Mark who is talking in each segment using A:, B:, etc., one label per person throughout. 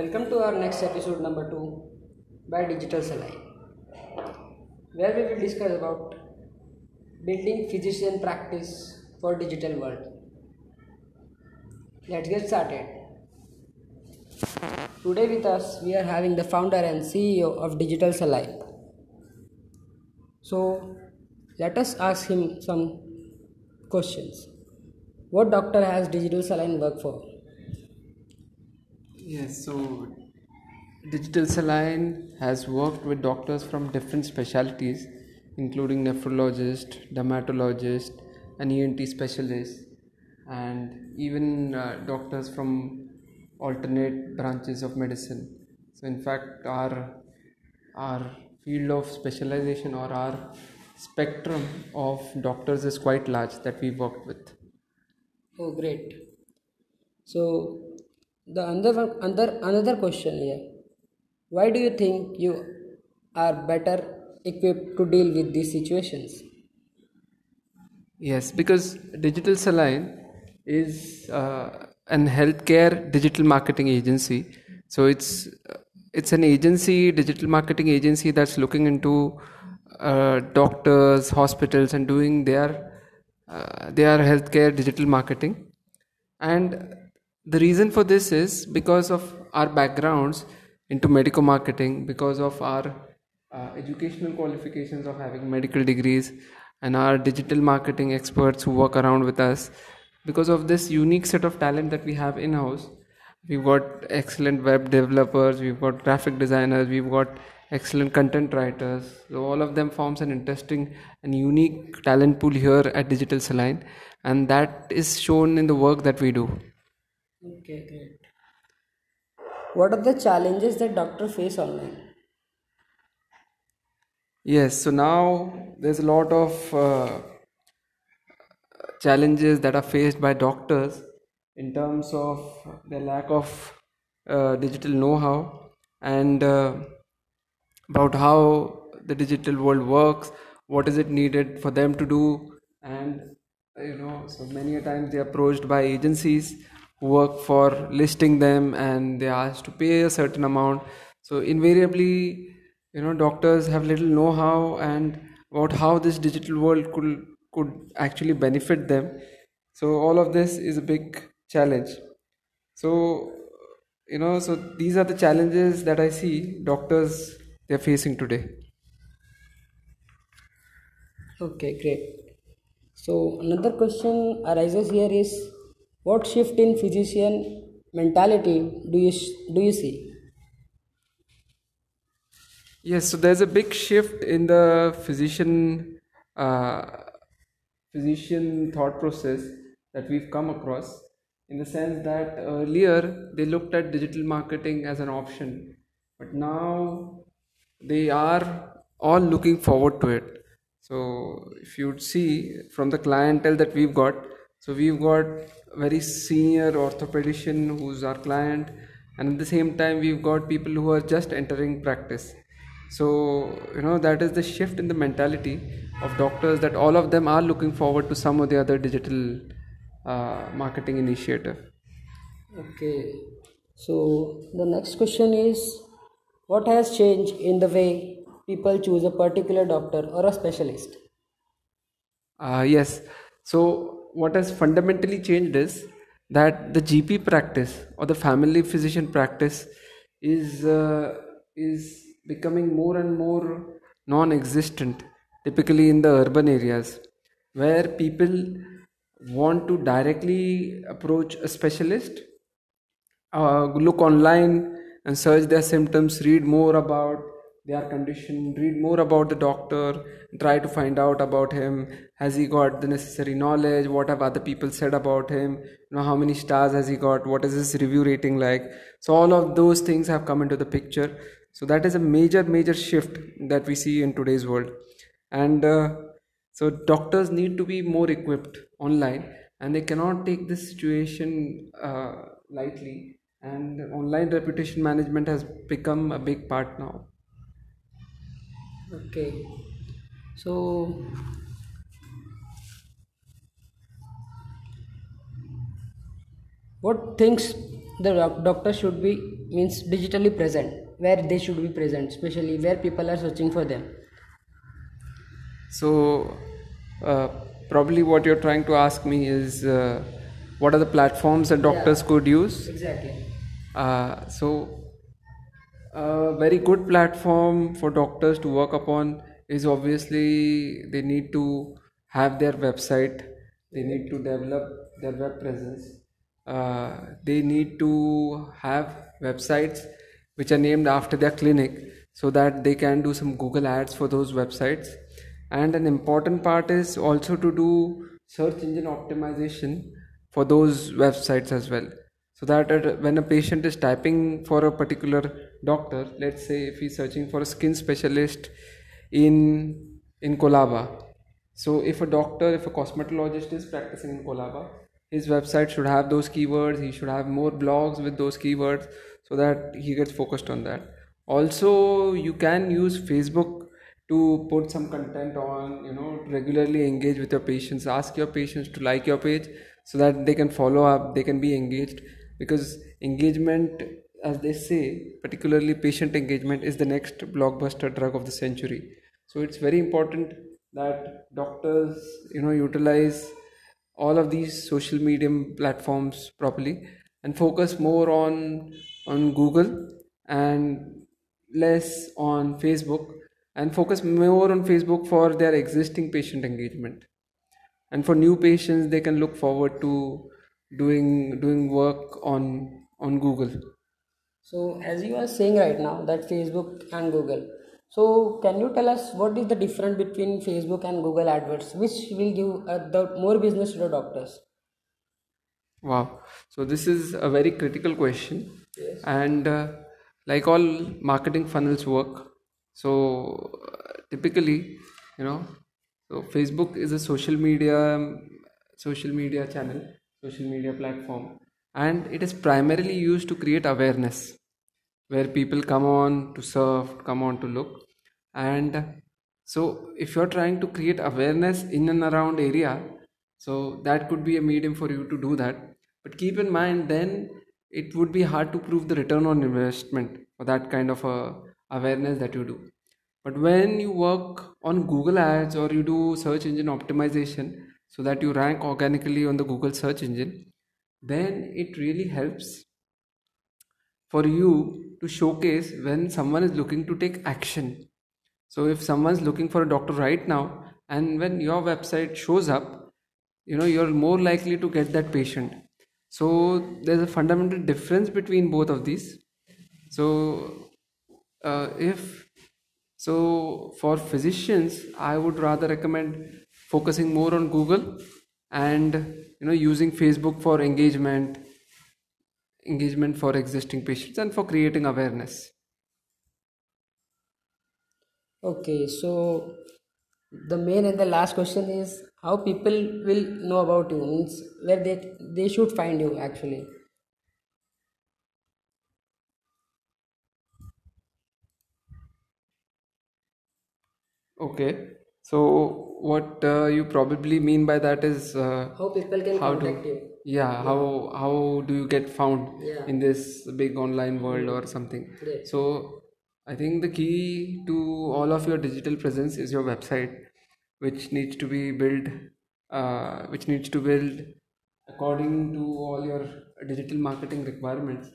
A: Welcome to our next episode number 2 by Digital Salai, where we will discuss about building physician practice for digital world. Let's get started. Today with us we are having the founder and CEO of Digital Salai. So let us ask him some questions. What doctor has Digital Saline work for?
B: Yes, so Digital Saline has worked with doctors from different specialties, including nephrologist, dermatologist, and ENT specialists, and even uh, doctors from alternate branches of medicine. So, in fact, our our field of specialization or our spectrum of doctors is quite large that we worked with.
A: Oh, great. So, the another one, another another question here: Why do you think you are better equipped to deal with these situations?
B: Yes, because Digital Saline is uh, an healthcare digital marketing agency. So it's it's an agency, digital marketing agency that's looking into uh, doctors, hospitals, and doing their uh, their healthcare digital marketing. And the reason for this is because of our backgrounds into medical marketing, because of our uh, educational qualifications of having medical degrees, and our digital marketing experts who work around with us. Because of this unique set of talent that we have in house, we've got excellent web developers, we've got graphic designers, we've got excellent content writers. So all of them forms an interesting and unique talent pool here at Digital Saline, and that is shown in the work that we do.
A: Okay, great. What are the challenges that doctors face online?
B: Yes, so now there's a lot of uh, challenges that are faced by doctors in terms of their lack of uh, digital know how and uh, about how the digital world works, what is it needed for them to do, and you know, so many a times they're approached by agencies work for listing them and they're asked to pay a certain amount. So, invariably, you know doctors have little know-how and about how this digital world could could actually benefit them so all of this is a big challenge so you know so these are the challenges that i see doctors they're facing today
A: Okay, great. So another question arises here is what shift in physician mentality do you do you see?
B: yes so there's a big shift in the physician uh, physician thought process that we've come across in the sense that earlier they looked at digital marketing as an option but now they are all looking forward to it so if you'd see from the clientele that we've got so we've got very senior orthopedician who's our client and at the same time we've got people who are just entering practice so you know that is the shift in the mentality of doctors that all of them are looking forward to some or the other digital uh, marketing initiative
A: Okay. So the next question is what has changed in the way people choose a particular doctor or a specialist?
B: Uh, yes. So, what has fundamentally changed is that the GP practice or the family physician practice is uh, is becoming more and more non-existent, typically in the urban areas, where people want to directly approach a specialist, uh, look online and search their symptoms, read more about their condition, read more about the doctor, try to find out about him. Has he got the necessary knowledge? What have other people said about him? You know, how many stars has he got? What is his review rating like? So all of those things have come into the picture. So that is a major, major shift that we see in today's world. And uh, so doctors need to be more equipped online, and they cannot take this situation uh, lightly. And online reputation management has become a big part now.
A: Okay. So what things the doctor should be means digitally present where they should be present especially where people are searching for them
B: so uh, probably what you're trying to ask me is uh, what are the platforms that doctors
A: Yeah.
B: could use
A: exactly
B: uh, so a very good platform for doctors to work upon is obviously they need to have their website. They need to develop their web presence. Uh, they need to have websites which are named after their clinic so that they can do some google ads for those websites. And an important part is also to do search engine optimization for those websites as well so that at- when a patient is typing for a particular doctor let's say if he's searching for a skin specialist in in Colaba so if a doctor if a cosmetologist is practicing in Colaba his website should have those keywords he should have more blogs with those keywords so that he gets focused on that. Also you can use facebook to put some content on you know regularly engage with your patients. Ask your patients to like your page so that they can follow up they can be engaged because engagement as they say particularly patient engagement is the next blockbuster drug of the century. So it's very important that doctors you know utilize all of these social media platforms properly and focus more on on google and less on facebook and focus more on facebook for their existing patient engagement. And for new patients they can look forward to doing doing work on on google
A: so as you are saying right now that facebook and google so can you tell us what is the difference between facebook and google adverts which will give uh, the more business to the doctors
B: Wow. So this is a very critical question.
A: Yes.
B: And uh, like all marketing funnels work, so uh, typically, you know, so Facebook is a social media social media channel, social media platform, and it is primarily used to create awareness where people come on to surf, come on to look. And so if you're trying to create awareness in and around area, so that could be a medium for you to do that. But keep in mind then it would be hard to prove the return on investment for that kind of a awareness that you do. But when you work on Google Ads or you do search engine optimization so that you rank organically on the Google search engine, then it really helps for you to showcase when someone is looking to take action. So if someone's looking for a doctor right now and when your website shows up, you know you're more likely to get that patient. So there's a fundamental difference between both of these. So uh, if so for physicians i would rather recommend focusing more on google and you know using facebook for engagement engagement for existing patients and for creating awareness.
A: Okay so the main and the last question is how people will know about you means where they they should find you actually.
B: Okay so what uh, you probably mean by that is uh,
A: how people can
B: how
A: contact
B: do
A: you.
B: Yeah how how do you get found
A: Yeah.
B: in this big online world or something?
A: Great.
B: so i think the key to all of your digital presence is your website which needs to be built uh, which needs to build according to all your digital marketing requirements.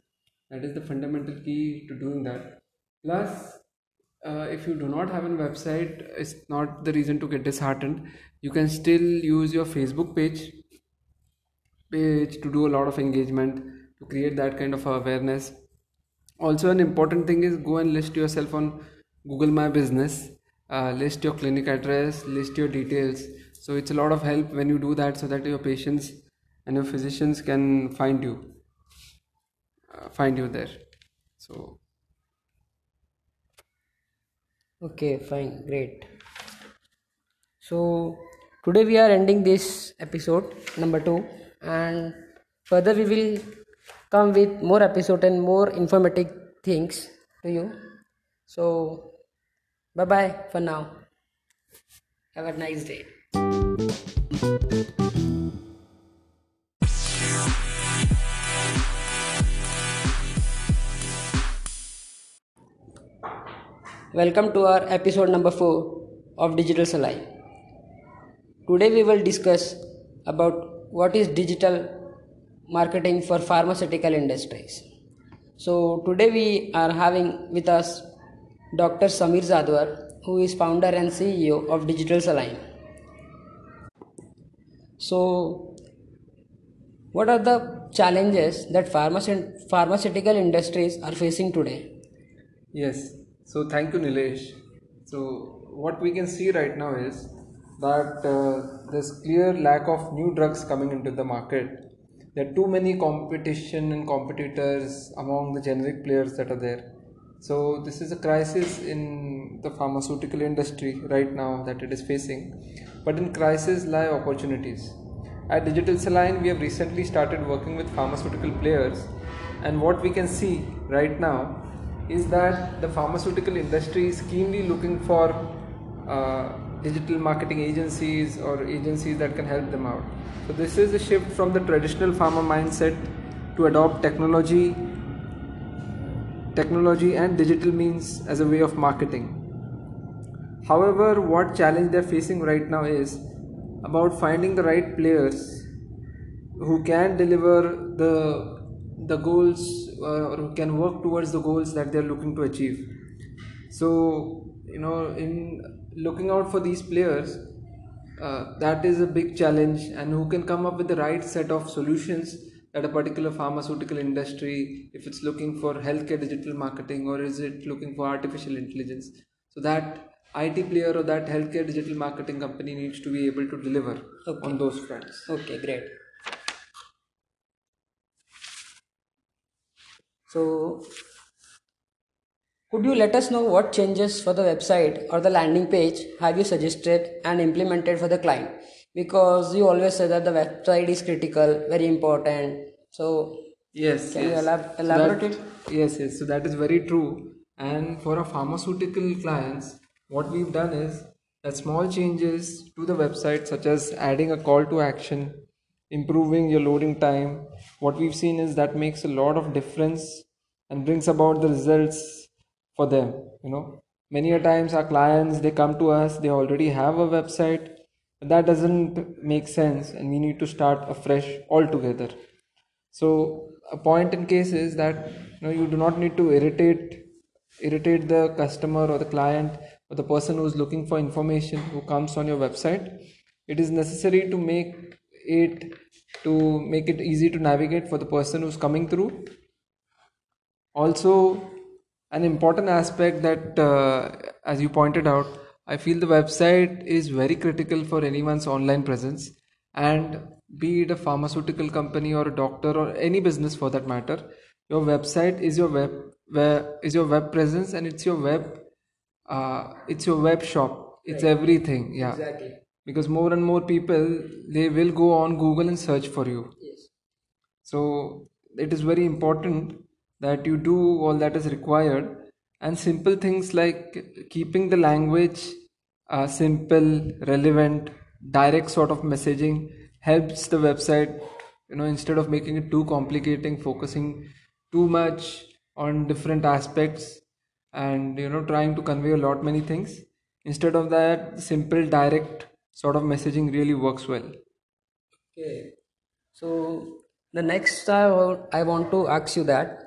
B: That is the fundamental key to doing that. Plus uh, if you do not have a website it's not the reason to get disheartened. You can still use your facebook page page to do a lot of engagement to create that kind of awareness. Also an important thing is go and list yourself on google my business. Uh, list your clinic address list your details. So it's a lot of help when you do that so that your patients and your physicians can find you uh, find you there. So
A: okay fine great. So today we are ending this episode number 2 and further we will come with more episode and more informative things to you. So bye bye for now. Have a nice day Welcome to our episode number 4 of Digital Salai. Today we will discuss about what is digital marketing for pharmaceutical industries. So today we are having with us Dr. Samir Zadwar who is founder and CEO of Digital Saline. So what are the challenges that pharmace- pharmaceutical industries are facing today?
B: Yes. So thank you, Nilesh. So what we can see right now is that uh, there's clear lack of new drugs coming into the market. There are too many competition and competitors among the generic players that are there. So this is a crisis in the pharmaceutical industry right now that it is facing. But in crisis lie opportunities. At Digital Saline, we have recently started working with pharmaceutical players, and what we can see right now is that the pharmaceutical industry is keenly looking for uh, digital marketing agencies or agencies that can help them out. So, this is a shift from the traditional pharma mindset to adopt technology, technology and digital means as a way of marketing. However, what challenge they're facing right now is about finding the right players who can deliver the the goals uh, or who can work towards the goals that they're looking to achieve so you know in looking out for these players uh, that is a big challenge and who can come up with the right set of solutions that a particular pharmaceutical industry if it's looking for healthcare digital marketing or is it looking for artificial intelligence so that IT player or that healthcare digital marketing company needs to be able to deliver
A: Okay.
B: on those fronts.
A: Okay, great. So, could you let us know what changes for the website or the landing page have you suggested and implemented for the client? Because you always say that the website is critical, very important. So,
B: Yes.
A: Can you
B: yes.
A: elab-
B: So
A: elaborate
B: that-
A: it?
B: Yes, yes. So that is very true. And for our pharmaceutical clients, what we've done is that small changes to the website, such as adding a call to action, improving your loading time, what we've seen is that makes a lot of difference and brings about the results for them. You know, many a times our clients they come to us, they already have a website, but that doesn't make sense, and we need to start afresh altogether. So a point in case is that you know you do not need to irritate irritate the customer or the client or the person who is looking for information who comes on your website. It is necessary to make it to make it easy to navigate for the person who's coming through. Also, an important aspect that, uh, as you pointed out, I feel the website is very critical for anyone's online presence, and be it a pharmaceutical company or a doctor or any business for that matter, your website is your web where is your web presence and it's your web uh, it's your web shop it's everything yeah
A: exactly.
B: Because more and more people they will go on google and search for you.
A: Yes.
B: so it is very important that you do all that is required. And simple things like keeping the language uh, simple, relevant, direct sort of messaging helps the website, you know, instead of making it too complicating, focusing too much on different aspects and you know trying to convey a lot many things. Instead of that simple direct sort of messaging really works well
A: Okay. So the next I I want to ask you that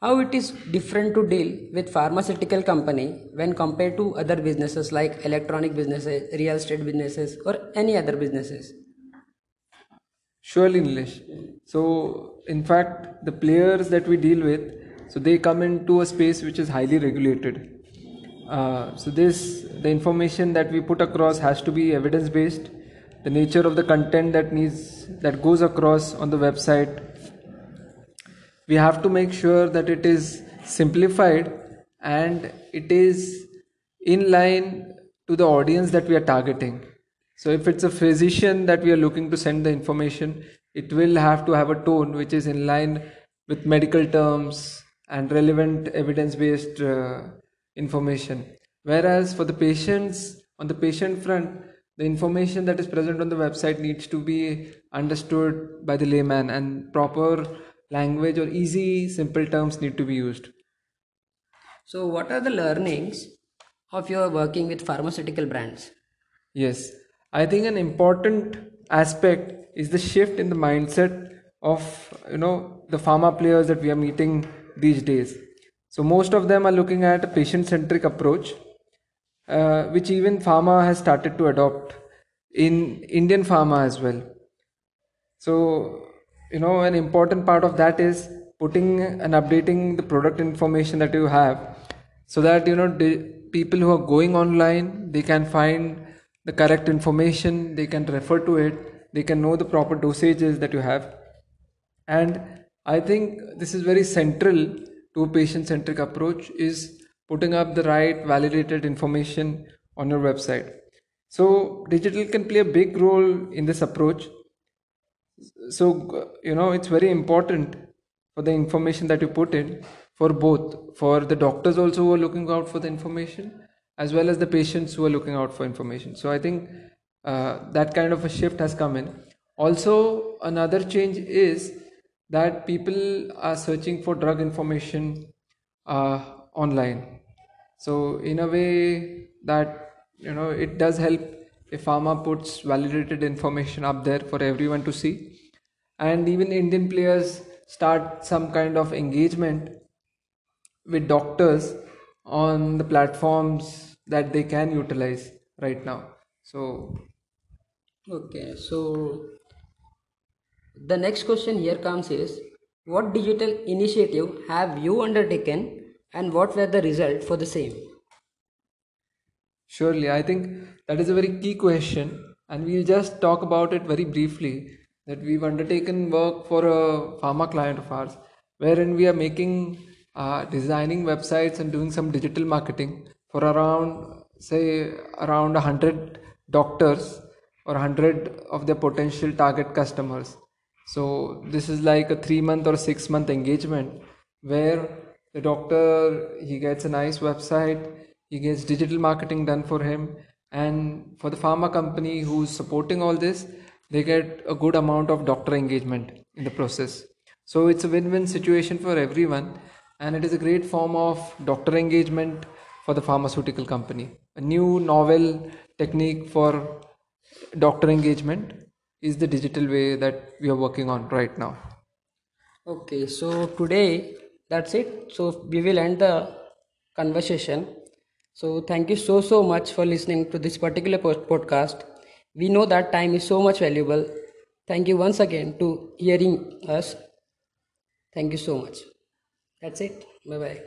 A: how it is different to deal with pharmaceutical company when compared to other businesses like electronic businesses, real estate businesses, or any other businesses.
B: Surely, Nilesh. So, in fact, the players that we deal with, so they come into a space which is highly regulated. Uh, so, this the information that we put across has to be evidence based. The nature of the content that needs that goes across on the website, we have to make sure that it is simplified and it is in line to the audience that we are targeting. So if it's a physician that we are looking to send the information, it will have to have a tone which is in line with medical terms and relevant evidence based uh, information. Whereas for the patients, on the patient front, the information that is present on the website needs to be understood by the layman and proper language or easy simple terms need to be used.
A: So what are the learnings of your working with pharmaceutical brands?
B: Yes, I think an important aspect is the shift in the mindset of you know the pharma players that we are meeting these days. So most of them are looking at a patient-centric approach, uh, which even pharma has started to adopt in Indian pharma as well. So you know an important part of that is putting and updating the product information that you have, so that you know people who are going online they can find the correct information, they can refer to it, they can know the proper dosages that you have. And I think this is very central to patient centric approach is putting up the right validated information on your website. So digital can play a big role in this approach. So you know it's very important for the information that you put in for both for the doctors also who are looking out for the information as well as the patients who are looking out for information. So I think uh, that kind of a shift has come in. Also, another change is that people are searching for drug information uh, online. So in a way that you know it does help if pharma puts validated information up there for everyone to see, and even Indian players start some kind of engagement with doctors on the platforms that they can utilize right now so
A: okay so the next question here comes is what digital initiative have you undertaken and what were the result for the same?
B: Surely i think that is a very key question and we'll just talk about it very briefly that we've undertaken work for a pharma client of ours wherein we are making uh, designing websites and doing some digital marketing for around say around 100 doctors or 100 of their potential target customers so this is like a 3 month or 6 month engagement where the doctor he gets a nice website he gets digital marketing done for him and for the pharma company who's supporting all this they get a good amount of doctor engagement in the process so it's a win-win situation for everyone and it is a great form of doctor engagement for the pharmaceutical company. A new novel technique for doctor engagement is the digital way that we are working on right now.
A: Okay, so today that's it. So we will end the conversation. So thank you so so much for listening to this particular post podcast. We know that time is so much valuable. Thank you once again to hearing us. Thank you so much. That's it. Bye bye.